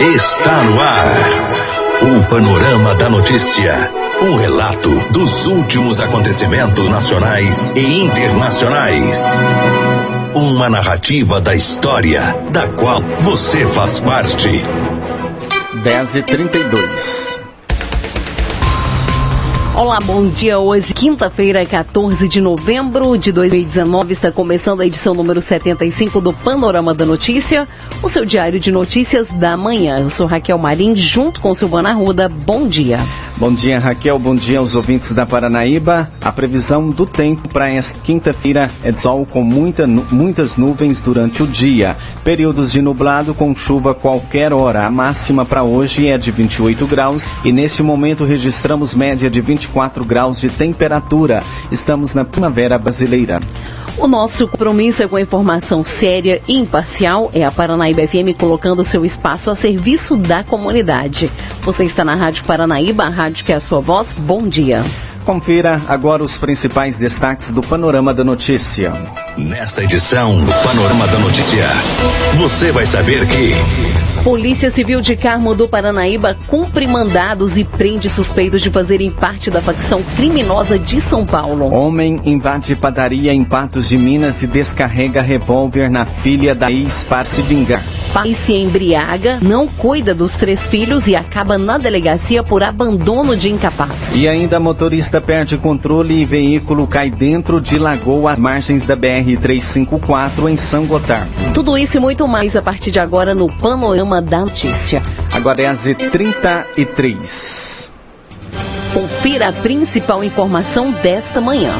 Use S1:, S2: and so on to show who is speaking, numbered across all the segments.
S1: Está no ar. O Panorama da Notícia. Um relato dos últimos acontecimentos nacionais e internacionais. Uma narrativa da história, da qual você faz parte.
S2: 10 e 32
S3: Olá, bom dia. Hoje, quinta-feira, 14 de novembro de 2019, está começando a edição número 75 do Panorama da Notícia, o seu diário de notícias da manhã. Eu sou Raquel Marim, junto com Silvana Ruda. Bom dia.
S2: Bom dia, Raquel. Bom dia aos ouvintes da Paranaíba. A previsão do tempo para esta quinta-feira é de sol com muita, muitas nuvens durante o dia. Períodos de nublado com chuva qualquer hora. A máxima para hoje é de 28 graus e neste momento registramos média de 24 graus de temperatura. Estamos na primavera brasileira.
S3: O nosso compromisso é com a informação séria e imparcial. É a Paranaíba FM colocando seu espaço a serviço da comunidade. Você está na Rádio Paranaíba, a rádio que é a sua voz. Bom dia.
S2: Confira agora os principais destaques do Panorama da Notícia.
S1: Nesta edição do Panorama da Notícia, você vai saber que.
S3: Polícia Civil de Carmo do Paranaíba cumpre mandados e prende suspeitos de fazerem parte da facção criminosa de São Paulo.
S2: Homem invade padaria em Patos de Minas e descarrega revólver na filha da ex para se vingar.
S3: Pai se embriaga, não cuida dos três filhos e acaba na delegacia por abandono de incapaz.
S2: E ainda motorista perde controle e veículo cai dentro de lagoa às margens da BR-354 em São Gotardo.
S3: Tudo isso e muito mais a partir de agora no Panorama da Notícia.
S2: Agora é às 33
S3: Confira a principal informação desta manhã.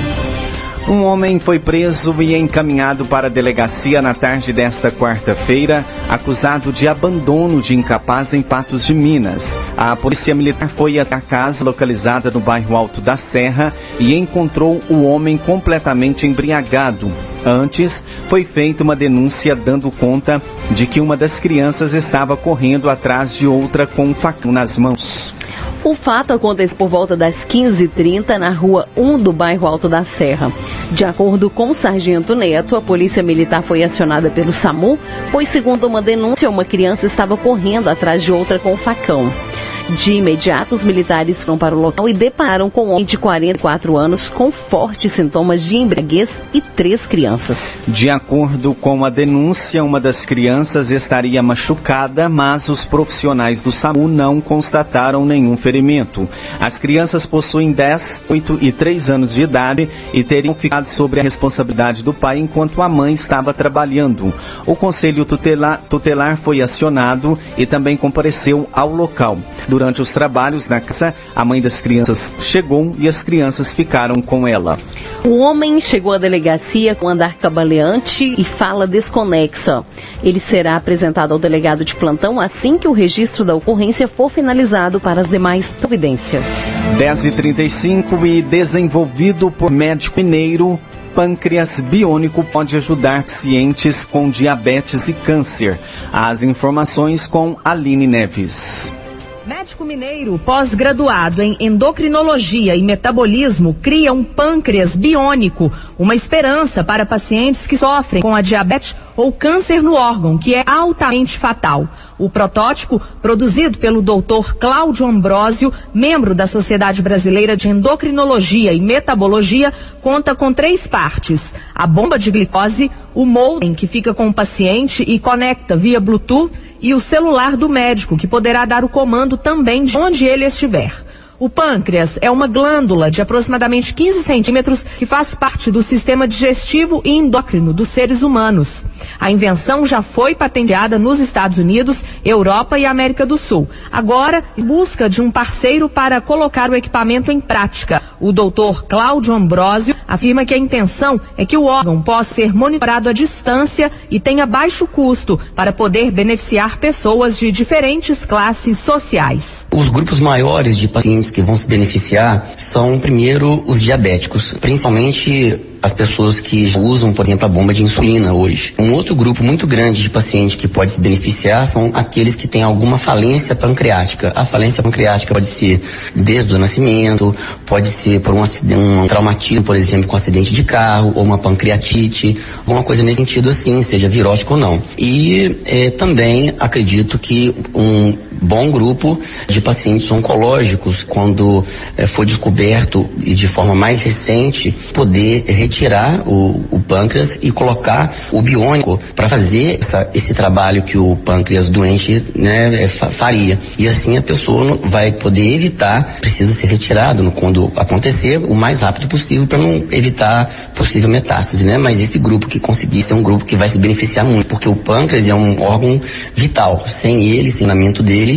S2: Um homem foi preso e encaminhado para a delegacia na tarde desta quarta-feira, acusado de abandono de incapaz em Patos de Minas. A polícia militar foi até a casa localizada no bairro Alto da Serra e encontrou o homem completamente embriagado. Antes, foi feita uma denúncia dando conta de que uma das crianças estava correndo atrás de outra com um facão nas mãos.
S3: O fato acontece por volta das 15h30 na rua 1 do bairro Alto da Serra. De acordo com o sargento Neto, a polícia militar foi acionada pelo SAMU, pois, segundo uma denúncia, uma criança estava correndo atrás de outra com facão. De imediato, os militares foram para o local e depararam com um homem de 44 anos com fortes sintomas de embriaguez e três crianças.
S2: De acordo com a denúncia, uma das crianças estaria machucada, mas os profissionais do SAMU não constataram nenhum ferimento. As crianças possuem 10, 8 e 3 anos de idade e teriam ficado sob a responsabilidade do pai enquanto a mãe estava trabalhando. O conselho tutelar, tutelar foi acionado e também compareceu ao local. Durante os trabalhos na casa, a mãe das crianças chegou e as crianças ficaram com ela.
S3: O homem chegou à delegacia com andar cabaleante e fala desconexa. Ele será apresentado ao delegado de plantão assim que o registro da ocorrência for finalizado para as demais providências.
S2: 10h35 e desenvolvido por médico mineiro, pâncreas biônico pode ajudar pacientes com diabetes e câncer. As informações com Aline Neves.
S4: Médico mineiro pós-graduado em endocrinologia e metabolismo cria um pâncreas biônico, uma esperança para pacientes que sofrem com a diabetes ou câncer no órgão, que é altamente fatal. O protótipo, produzido pelo Dr. Cláudio Ambrósio, membro da Sociedade Brasileira de Endocrinologia e Metabologia, conta com três partes: a bomba de glicose, o molden que fica com o paciente e conecta via Bluetooth e o celular do médico, que poderá dar o comando também de onde ele estiver. O pâncreas é uma glândula de aproximadamente 15 centímetros que faz parte do sistema digestivo e endócrino dos seres humanos. A invenção já foi patenteada nos Estados Unidos, Europa e América do Sul. Agora, busca de um parceiro para colocar o equipamento em prática. O doutor Cláudio Ambrósio afirma que a intenção é que o órgão possa ser monitorado à distância e tenha baixo custo para poder beneficiar pessoas de diferentes classes sociais.
S5: Os grupos maiores de pacientes que vão se beneficiar são, primeiro, os diabéticos, principalmente as pessoas que usam, por exemplo, a bomba de insulina hoje. Um outro grupo muito grande de pacientes que pode se beneficiar são aqueles que têm alguma falência pancreática. A falência pancreática pode ser desde o nascimento, pode ser por um, um traumatismo, por exemplo, com um acidente de carro, ou uma pancreatite, alguma coisa nesse sentido assim, seja virótico ou não. E eh, também acredito que um bom grupo de pacientes oncológicos, quando eh, foi descoberto e de forma mais recente, poder retirar o, o pâncreas e colocar o biônico para fazer essa, esse trabalho que o pâncreas doente né, eh, faria. E assim a pessoa vai poder evitar, precisa ser retirado quando acontecer, o mais rápido possível para não evitar possível metástase, né? Mas esse grupo que conseguir ser um grupo que vai se beneficiar muito, porque o pâncreas é um órgão vital. Sem ele, sem o dele,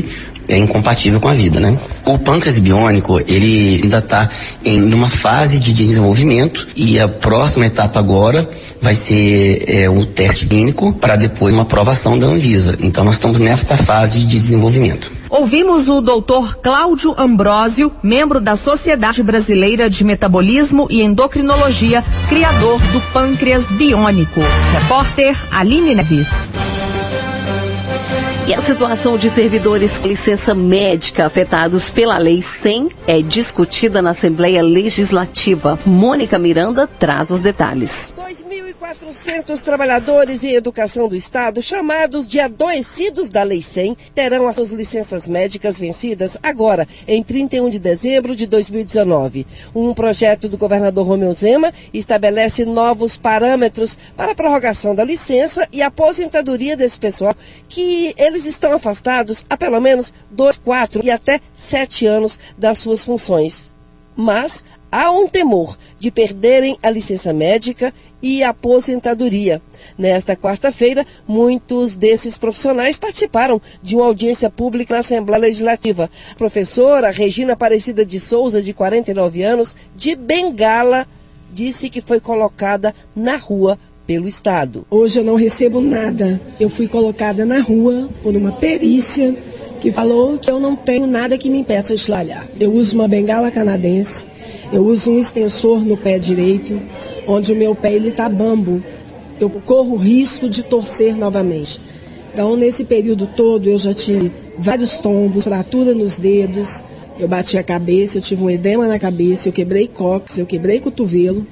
S5: é incompatível com a vida, né? O pâncreas biônico, ele ainda está em numa fase de desenvolvimento e a próxima etapa agora vai ser é, um teste clínico para depois uma aprovação da Anvisa. Então nós estamos nessa fase de desenvolvimento.
S4: Ouvimos o doutor Cláudio Ambrósio, membro da Sociedade Brasileira de Metabolismo e Endocrinologia, criador do pâncreas biônico. Repórter Aline Neves.
S3: E a situação de servidores com licença médica afetados pela Lei 100 é discutida na Assembleia Legislativa. Mônica Miranda traz os detalhes.
S6: 2.400 trabalhadores em educação do Estado, chamados de adoecidos da Lei 100, terão as suas licenças médicas vencidas agora, em 31 de dezembro de 2019. Um projeto do governador Romeu Zema estabelece novos parâmetros para a prorrogação da licença e aposentadoria desse pessoal, que eles estão afastados há pelo menos dois, quatro e até sete anos das suas funções. Mas há um temor de perderem a licença médica e a aposentadoria. Nesta quarta-feira, muitos desses profissionais participaram de uma audiência pública na Assembleia Legislativa. A professora Regina Aparecida de Souza, de 49 anos, de Bengala, disse que foi colocada na rua pelo Estado.
S7: Hoje eu não recebo nada. Eu fui colocada na rua por uma perícia que falou que eu não tenho nada que me impeça de trabalhar. Eu uso uma bengala canadense, eu uso um extensor no pé direito, onde o meu pé está bambo. Eu corro risco de torcer novamente. Então, nesse período todo, eu já tive vários tombos, fratura nos dedos, eu bati a cabeça, eu tive um edema na cabeça, eu quebrei cóccix, eu quebrei cotovelo.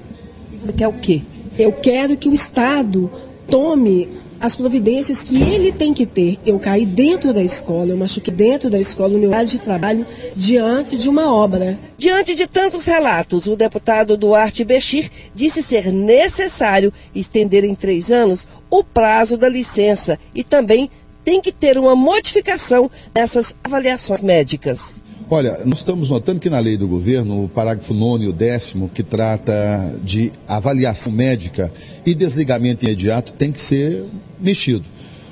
S6: Você quer o quê?
S7: Eu quero que o Estado tome as providências que ele tem que ter. Eu caí dentro da escola, eu machuquei dentro da escola, no meu área de trabalho, diante de uma obra.
S6: Diante de tantos relatos, o deputado Duarte Bechir disse ser necessário estender em três anos o prazo da licença e também tem que ter uma modificação nessas avaliações médicas.
S8: Olha, nós estamos notando que na lei do governo, o parágrafo 9 e o décimo, que trata de avaliação médica e desligamento imediato, tem que ser mexido.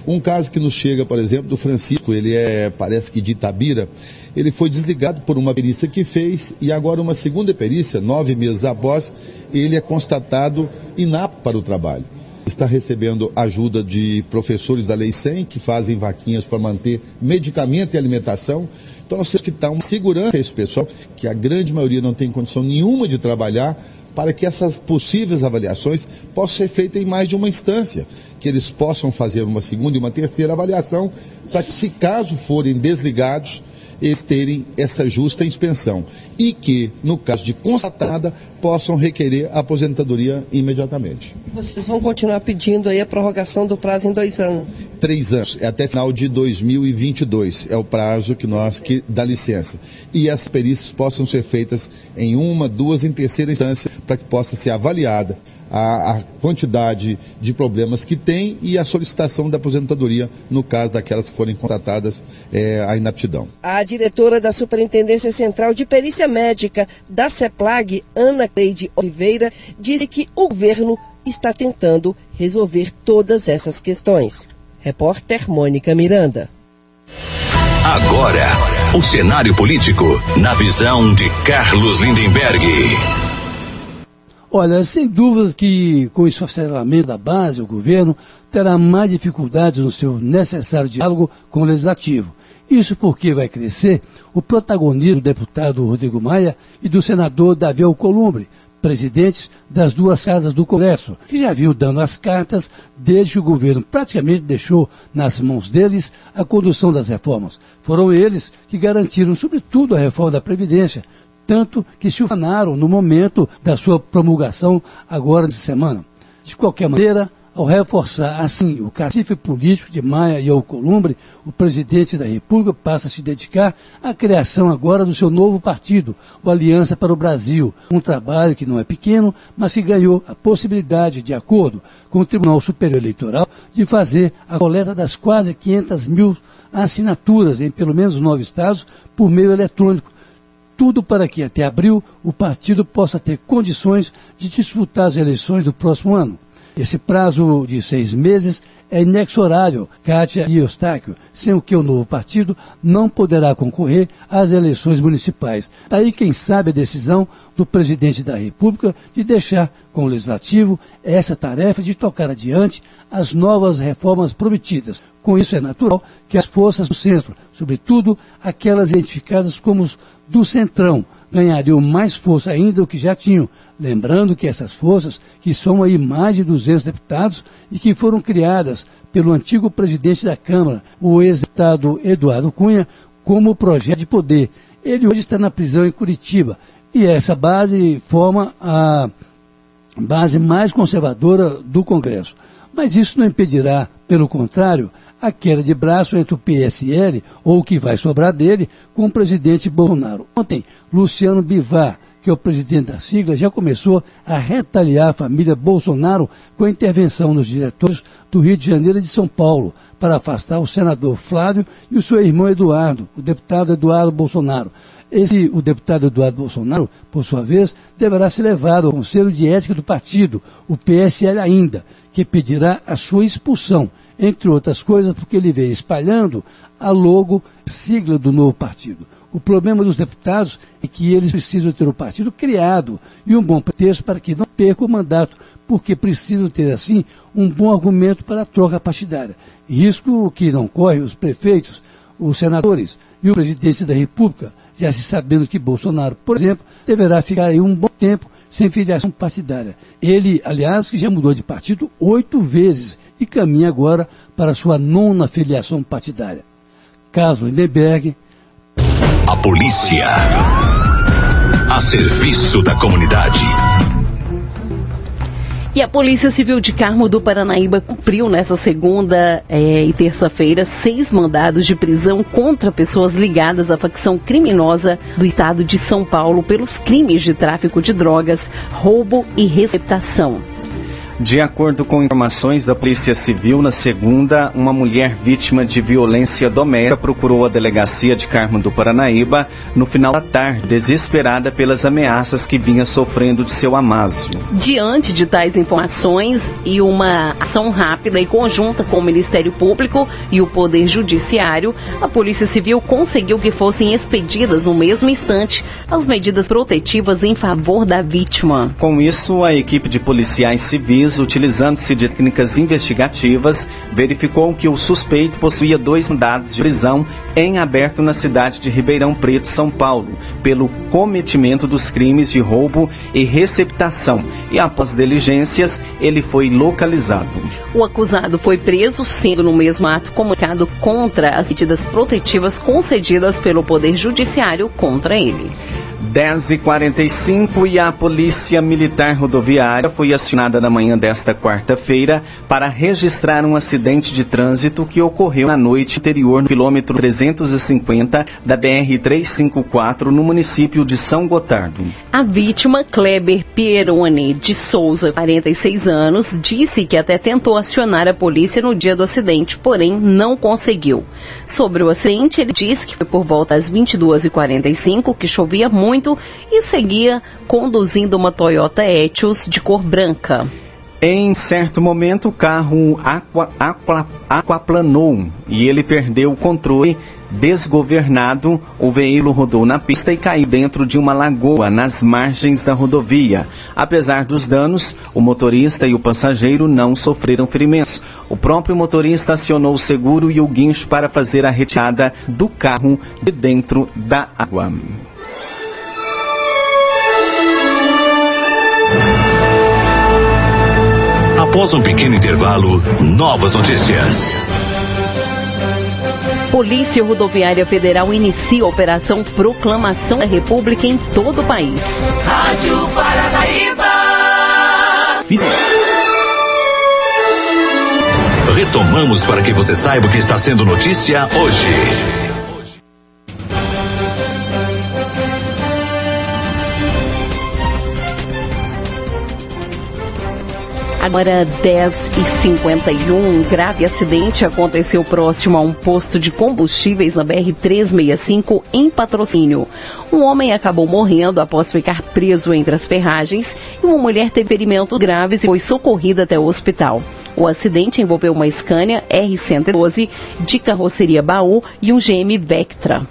S8: Um caso que nos chega, por exemplo, do Francisco, ele é, parece que de Itabira, ele foi desligado por uma perícia que fez e agora uma segunda perícia, nove meses após, ele é constatado inapto para o trabalho. Está recebendo ajuda de professores da Lei 100 que fazem vaquinhas para manter medicamento e alimentação. Então nós temos que dar uma segurança a esse pessoal, que a grande maioria não tem condição nenhuma de trabalhar, para que essas possíveis avaliações possam ser feitas em mais de uma instância, que eles possam fazer uma segunda e uma terceira avaliação, para que, se caso forem desligados, eles terem essa justa expensão e que, no caso de constatada, possam requerer a aposentadoria imediatamente.
S6: Vocês vão continuar pedindo aí a prorrogação do prazo em dois anos?
S8: Três anos, é até final de 2022 é o prazo que nós que dá licença. E as perícias possam ser feitas em uma, duas, em terceira instância, para que possa ser avaliada a, a, quantidade de problemas que tem e a solicitação da aposentadoria no caso daquelas que forem constatadas é, a inaptidão.
S6: A diretora da Superintendência Central de Perícia Médica da CEPLAG, Ana Cleide Oliveira, disse que o governo está tentando resolver todas essas questões. Repórter Mônica Miranda.
S1: Agora, o cenário político na visão de Carlos Lindenberg.
S9: Olha, sem dúvida que com o esfacelamento da base, o governo terá mais dificuldades no seu necessário diálogo com o legislativo. Isso porque vai crescer o protagonismo do deputado Rodrigo Maia e do senador Davi Alcolumbre, presidentes das duas casas do Congresso, que já vinham dando as cartas desde que o governo praticamente deixou nas mãos deles a condução das reformas. Foram eles que garantiram, sobretudo, a reforma da Previdência, tanto que se ufanaram no momento da sua promulgação agora de semana. De qualquer maneira, ao reforçar assim o cacife político de Maia e Alcolumbre, o presidente da República passa a se dedicar à criação agora do seu novo partido, o Aliança para o Brasil. Um trabalho que não é pequeno, mas que ganhou a possibilidade, de acordo com o Tribunal Superior Eleitoral, de fazer a coleta das quase 500 mil assinaturas em pelo menos nove estados por meio eletrônico. Tudo para que até abril o partido possa ter condições de disputar as eleições do próximo ano. Esse prazo de seis meses é inexorável, Kátia e Eustáquio, sem o que o novo partido não poderá concorrer às eleições municipais. Daí, quem sabe, a decisão do presidente da República de deixar com o Legislativo essa tarefa de tocar adiante as novas reformas prometidas. Com isso, é natural que as forças do centro, sobretudo aquelas identificadas como do centrão, ganhariam mais força ainda do que já tinham. Lembrando que essas forças, que são aí mais de 200 deputados e que foram criadas pelo antigo presidente da Câmara, o ex-deputado Eduardo Cunha, como projeto de poder. Ele hoje está na prisão em Curitiba e essa base forma a base mais conservadora do Congresso. Mas isso não impedirá, pelo contrário, a queda de braço entre o PSL, ou o que vai sobrar dele, com o presidente Bolsonaro. Ontem, Luciano Bivar, que é o presidente da sigla, já começou a retaliar a família Bolsonaro com a intervenção nos diretores do Rio de Janeiro e de São Paulo, para afastar o senador Flávio e o seu irmão Eduardo, o deputado Eduardo Bolsonaro. Esse, o deputado Eduardo Bolsonaro, por sua vez, deverá ser levado ao Conselho de Ética do partido, o PSL ainda, que pedirá a sua expulsão entre outras coisas, porque ele veio espalhando a logo, sigla do novo partido. O problema dos deputados é que eles precisam ter o partido criado e um bom pretexto para que não percam o mandato, porque precisam ter, assim, um bom argumento para a troca partidária. Risco que não corre os prefeitos, os senadores e o presidente da República, já se sabendo que Bolsonaro, por exemplo, deverá ficar aí um bom tempo sem filiação partidária. Ele, aliás, que já mudou de partido oito vezes e caminha agora para sua nona filiação partidária. Carlos Lindenberg.
S1: A polícia. A serviço da comunidade.
S3: E a Polícia Civil de Carmo do Paranaíba cumpriu nessa segunda é, e terça-feira seis mandados de prisão contra pessoas ligadas à facção criminosa do estado de São Paulo pelos crimes de tráfico de drogas, roubo e receptação.
S2: De acordo com informações da Polícia Civil, na segunda, uma mulher vítima de violência doméstica procurou a delegacia de Carmo do Paranaíba no final da tarde, desesperada pelas ameaças que vinha sofrendo de seu amásio.
S3: Diante de tais informações e uma ação rápida e conjunta com o Ministério Público e o Poder Judiciário, a Polícia Civil conseguiu que fossem expedidas no mesmo instante as medidas protetivas em favor da vítima.
S2: Com isso, a equipe de policiais civis utilizando-se de técnicas investigativas, verificou que o suspeito possuía dois mandados de prisão em aberto na cidade de Ribeirão Preto, São Paulo, pelo cometimento dos crimes de roubo e receptação. E após diligências, ele foi localizado.
S3: O acusado foi preso, sendo no mesmo ato comunicado contra as medidas protetivas concedidas pelo Poder Judiciário contra ele.
S2: 10h45 e a Polícia Militar Rodoviária foi acionada na manhã desta quarta-feira para registrar um acidente de trânsito que ocorreu na noite anterior no quilômetro 350 da BR-354 no município de São Gotardo.
S3: A vítima, Kleber Pieroni de Souza, 46 anos, disse que até tentou acionar a polícia no dia do acidente, porém não conseguiu. Sobre o acidente, ele disse que foi por volta às 22h45 que chovia muito muito e seguia conduzindo uma Toyota Etios de cor branca.
S2: Em certo momento, o carro aqua, aqua, aquaplanou e ele perdeu o controle. Desgovernado, o veículo rodou na pista e caiu dentro de uma lagoa nas margens da rodovia. Apesar dos danos, o motorista e o passageiro não sofreram ferimentos. O próprio motorista acionou o seguro e o guincho para fazer a retirada do carro de dentro da água.
S1: Após um pequeno intervalo, novas notícias.
S3: Polícia Rodoviária Federal inicia a Operação Proclamação da República em todo o país.
S10: Rádio Paranaíba.
S1: Retomamos para que você saiba o que está sendo notícia hoje.
S3: Agora 10 e 51 um grave acidente aconteceu próximo a um posto de combustíveis na BR-365 em patrocínio. Um homem acabou morrendo após ficar preso entre as ferragens e uma mulher teve ferimentos graves e foi socorrida até o hospital. O acidente envolveu uma Scania R112 de carroceria baú e um GM Vectra.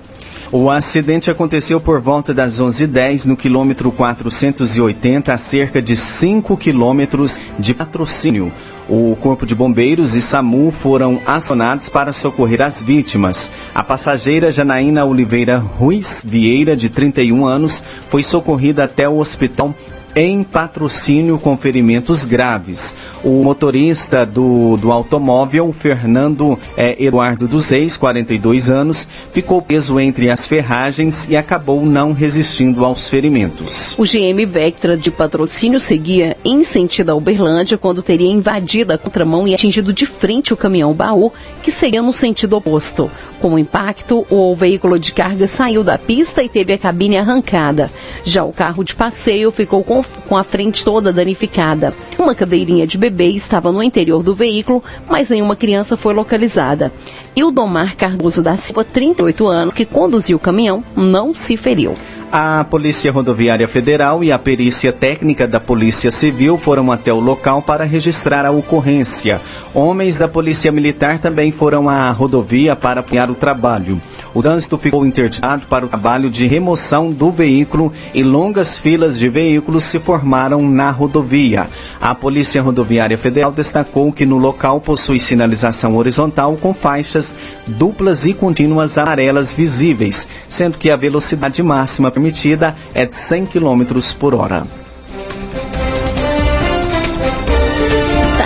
S2: O acidente aconteceu por volta das 11h10 no quilômetro 480, a cerca de 5 quilômetros de patrocínio. O Corpo de Bombeiros e SAMU foram acionados para socorrer as vítimas. A passageira Janaína Oliveira Ruiz Vieira, de 31 anos, foi socorrida até o hospital em patrocínio com ferimentos graves. O motorista do, do automóvel, Fernando é, Eduardo dos Reis, 42 anos, ficou preso entre as ferragens e acabou não resistindo aos ferimentos.
S3: O GM Vectra de patrocínio seguia em sentido a Uberlândia quando teria invadido a contramão e atingido de frente o caminhão baú, que seguia no sentido oposto. Com o impacto, o veículo de carga saiu da pista e teve a cabine arrancada. Já o carro de passeio ficou com, com a frente toda danificada. Uma cadeirinha de bebê estava no interior do veículo, mas nenhuma criança foi localizada. E o Domar Cardoso da Silva, 38 anos, que conduziu o caminhão, não se feriu.
S2: A Polícia Rodoviária Federal e a perícia técnica da Polícia Civil foram até o local para registrar a ocorrência. Homens da Polícia Militar também foram à rodovia para apoiar o trabalho. O trânsito ficou interditado para o trabalho de remoção do veículo e longas filas de veículos se formaram na rodovia. A Polícia Rodoviária Federal destacou que no local possui sinalização horizontal com faixas duplas e contínuas amarelas visíveis, sendo que a velocidade máxima permitida é de 100 km por hora.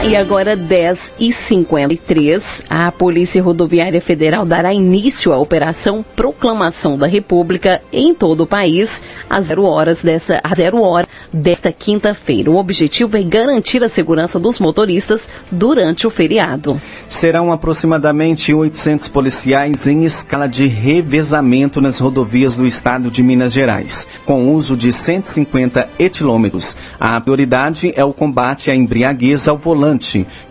S3: E agora 10 e 53 a Polícia Rodoviária Federal dará início à operação Proclamação da República em todo o país às zero horas dessa às zero hora desta quinta-feira. O objetivo é garantir a segurança dos motoristas durante o feriado.
S2: Serão aproximadamente 800 policiais em escala de revezamento nas rodovias do estado de Minas Gerais, com uso de 150 etilômetros. A prioridade é o combate à embriaguez ao volante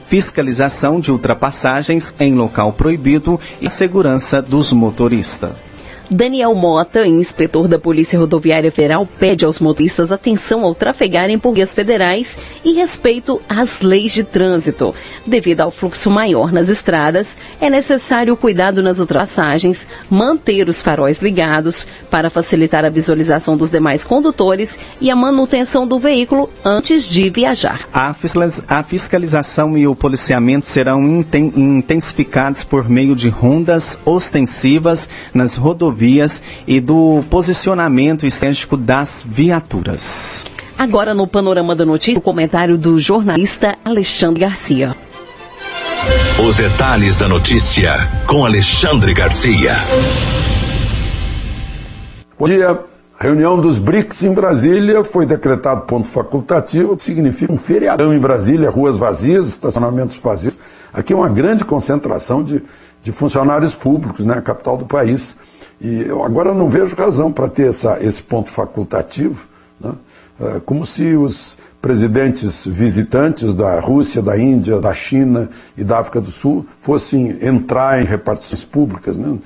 S2: fiscalização de ultrapassagens em local proibido e segurança dos motoristas.
S3: Daniel Mota, inspetor da Polícia Rodoviária Federal, pede aos motoristas atenção ao trafegarem por guias federais e respeito às leis de trânsito. Devido ao fluxo maior nas estradas, é necessário cuidado nas ultrapassagens, manter os faróis ligados para facilitar a visualização dos demais condutores e a manutenção do veículo antes de viajar.
S2: A fiscalização e o policiamento serão intensificados por meio de rondas ostensivas nas rodovias rodovias e do posicionamento estético das viaturas.
S3: Agora no Panorama da Notícia, o comentário do jornalista Alexandre Garcia.
S1: Os detalhes da notícia com Alexandre Garcia.
S11: Bom dia. Reunião dos BRICS em Brasília foi decretado ponto facultativo, que significa um feriadão em Brasília, ruas vazias, estacionamentos vazios. Aqui é uma grande concentração de, de funcionários públicos, né, capital do país. E eu agora não vejo razão para ter essa, esse ponto facultativo, né? é, como se os presidentes visitantes da Rússia, da Índia, da China e da África do Sul fossem entrar em repartições públicas. Né?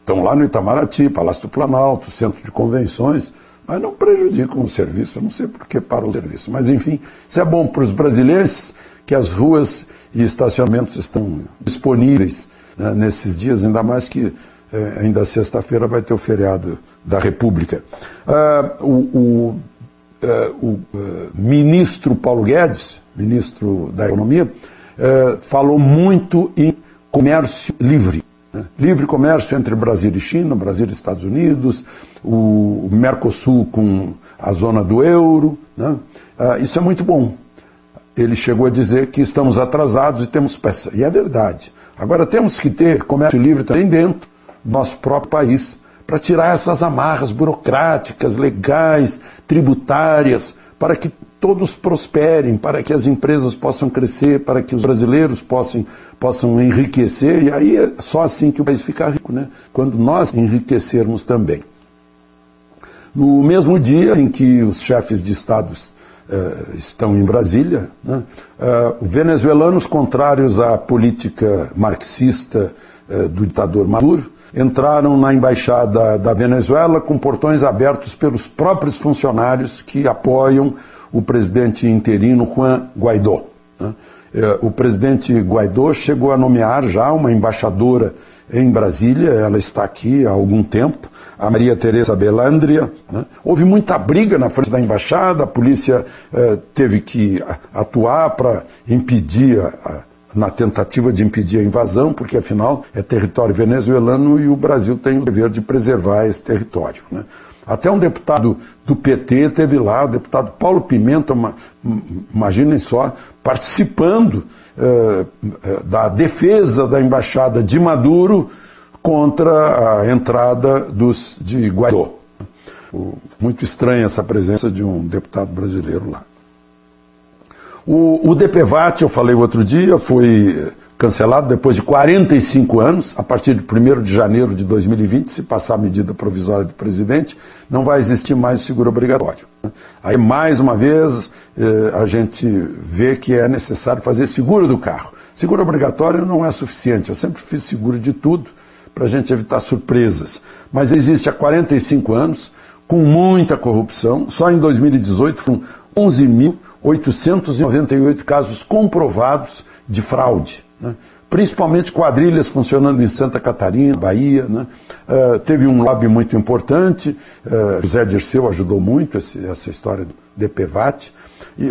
S11: Estão lá no Itamaraty, Palácio do Planalto, Centro de Convenções, mas não prejudicam o serviço. Eu não sei por que para o serviço. Mas, enfim, isso é bom para os brasileiros que as ruas e estacionamentos estão disponíveis né, nesses dias, ainda mais que é, ainda sexta-feira vai ter o feriado da República. Ah, o, o, é, o é, ministro Paulo Guedes, ministro da Economia, falou muito em comércio livre. Né? Livre comércio entre Brasil e China, Brasil e Estados Unidos, o Mercosul com a zona do euro. Né? Ah, isso é muito bom. ele chegou a dizer que estamos atrasados e temos peça. E é verdade. Agora temos que ter comércio livre também dentro nosso próprio país, para tirar essas amarras burocráticas, legais, tributárias, para que todos prosperem, para que as empresas possam crescer, para que os brasileiros possam, possam enriquecer, e aí é só assim que o país fica rico, né? Quando nós enriquecermos também. No mesmo dia em que os chefes de estados uh, estão em Brasília, né, uh, venezuelanos contrários à política marxista uh, do ditador Maduro entraram na embaixada da Venezuela com portões abertos pelos próprios funcionários que apoiam o presidente interino Juan Guaidó. Né? O presidente Guaidó chegou a nomear já uma embaixadora em Brasília, ela está aqui há algum tempo, a Maria Teresa Belandria. Né? Houve muita briga na frente da embaixada, a polícia eh, teve que atuar para impedir, a, na tentativa de impedir a invasão, porque afinal é território venezuelano e o Brasil tem o dever de preservar esse território. Né? Até um deputado do PT teve lá, o deputado Paulo Pimenta, uma, imaginem só, participando eh, eh, da defesa da embaixada de Maduro contra a entrada dos, de Guaidó. Muito estranha essa presença de um deputado brasileiro lá. O, o DPVAT, eu falei outro dia, foi cancelado depois de 45 anos, a partir de 1 de janeiro de 2020, se passar a medida provisória do presidente, não vai existir mais o seguro obrigatório. Aí, mais uma vez, eh, a gente vê que é necessário fazer seguro do carro. Seguro obrigatório não é suficiente, eu sempre fiz seguro de tudo para a gente evitar surpresas. Mas existe há 45 anos, com muita corrupção, só em 2018 foram 11.898 casos comprovados de fraude né? principalmente quadrilhas funcionando em Santa Catarina, Bahia. Né? Uh, teve um lobby muito importante, uh, José Dirceu ajudou muito esse, essa história do DPVAT,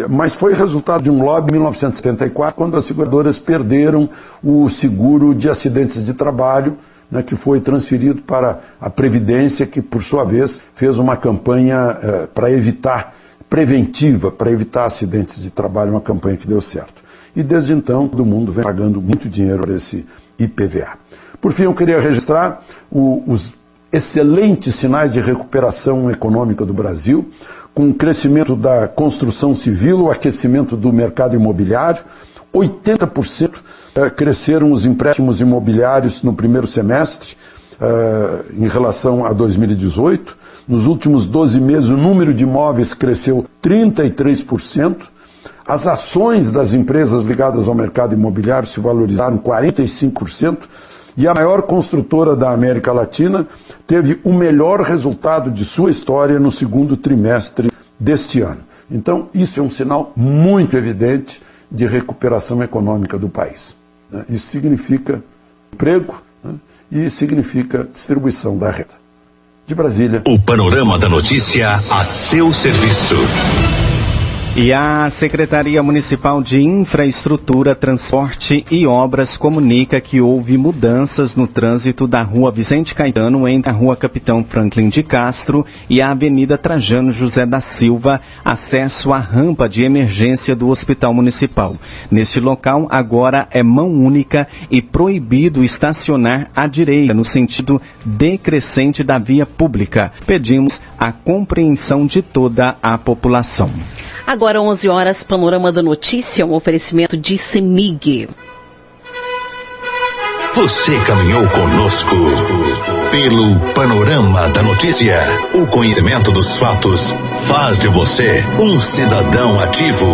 S11: mas foi resultado de um lobby em 1974, quando as seguradoras perderam o seguro de acidentes de trabalho, né, que foi transferido para a Previdência, que por sua vez fez uma campanha uh, para evitar, preventiva, para evitar acidentes de trabalho, uma campanha que deu certo e desde então todo mundo vem pagando muito dinheiro para esse IPVA. Por fim, eu queria registrar o, os excelentes sinais de recuperação econômica do Brasil, com o crescimento da construção civil, o aquecimento do mercado imobiliário, 80% eh, cresceram os empréstimos imobiliários no primeiro semestre eh, em relação a 2018. Nos últimos 12 meses, o número de imóveis cresceu 33%. As ações das empresas ligadas ao mercado imobiliário se valorizaram 45%. E a maior construtora da América Latina teve o melhor resultado de sua história no segundo trimestre deste ano. Então, isso é um sinal muito evidente de recuperação econômica do país. Né? Isso significa emprego né? e significa distribuição da renda. De Brasília.
S1: O panorama da notícia a seu serviço.
S2: E a Secretaria Municipal de Infraestrutura, Transporte e Obras comunica que houve mudanças no trânsito da Rua Vicente Caetano entre a Rua Capitão Franklin de Castro e a Avenida Trajano José da Silva, acesso à rampa de emergência do Hospital Municipal. Neste local, agora é mão única e proibido estacionar à direita, no sentido decrescente da via pública. Pedimos a compreensão de toda a população.
S3: Agora 11 horas, Panorama da Notícia, um oferecimento de CEMIG.
S1: Você caminhou conosco pelo Panorama da Notícia. O conhecimento dos fatos faz de você um cidadão ativo.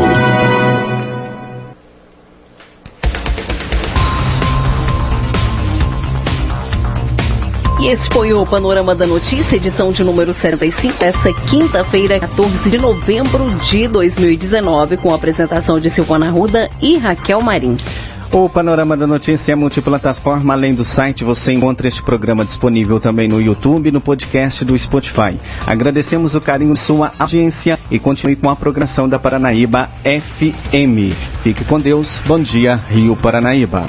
S3: Esse foi o Panorama da Notícia, edição de número 75, essa quinta-feira, 14 de novembro de 2019, com a apresentação de Silvana Ruda e Raquel Marim.
S2: O Panorama da Notícia é multiplataforma. Além do site, você encontra este programa disponível também no YouTube e no podcast do Spotify. Agradecemos o carinho de sua audiência e continue com a programação da Paranaíba FM. Fique com Deus. Bom dia, Rio Paranaíba.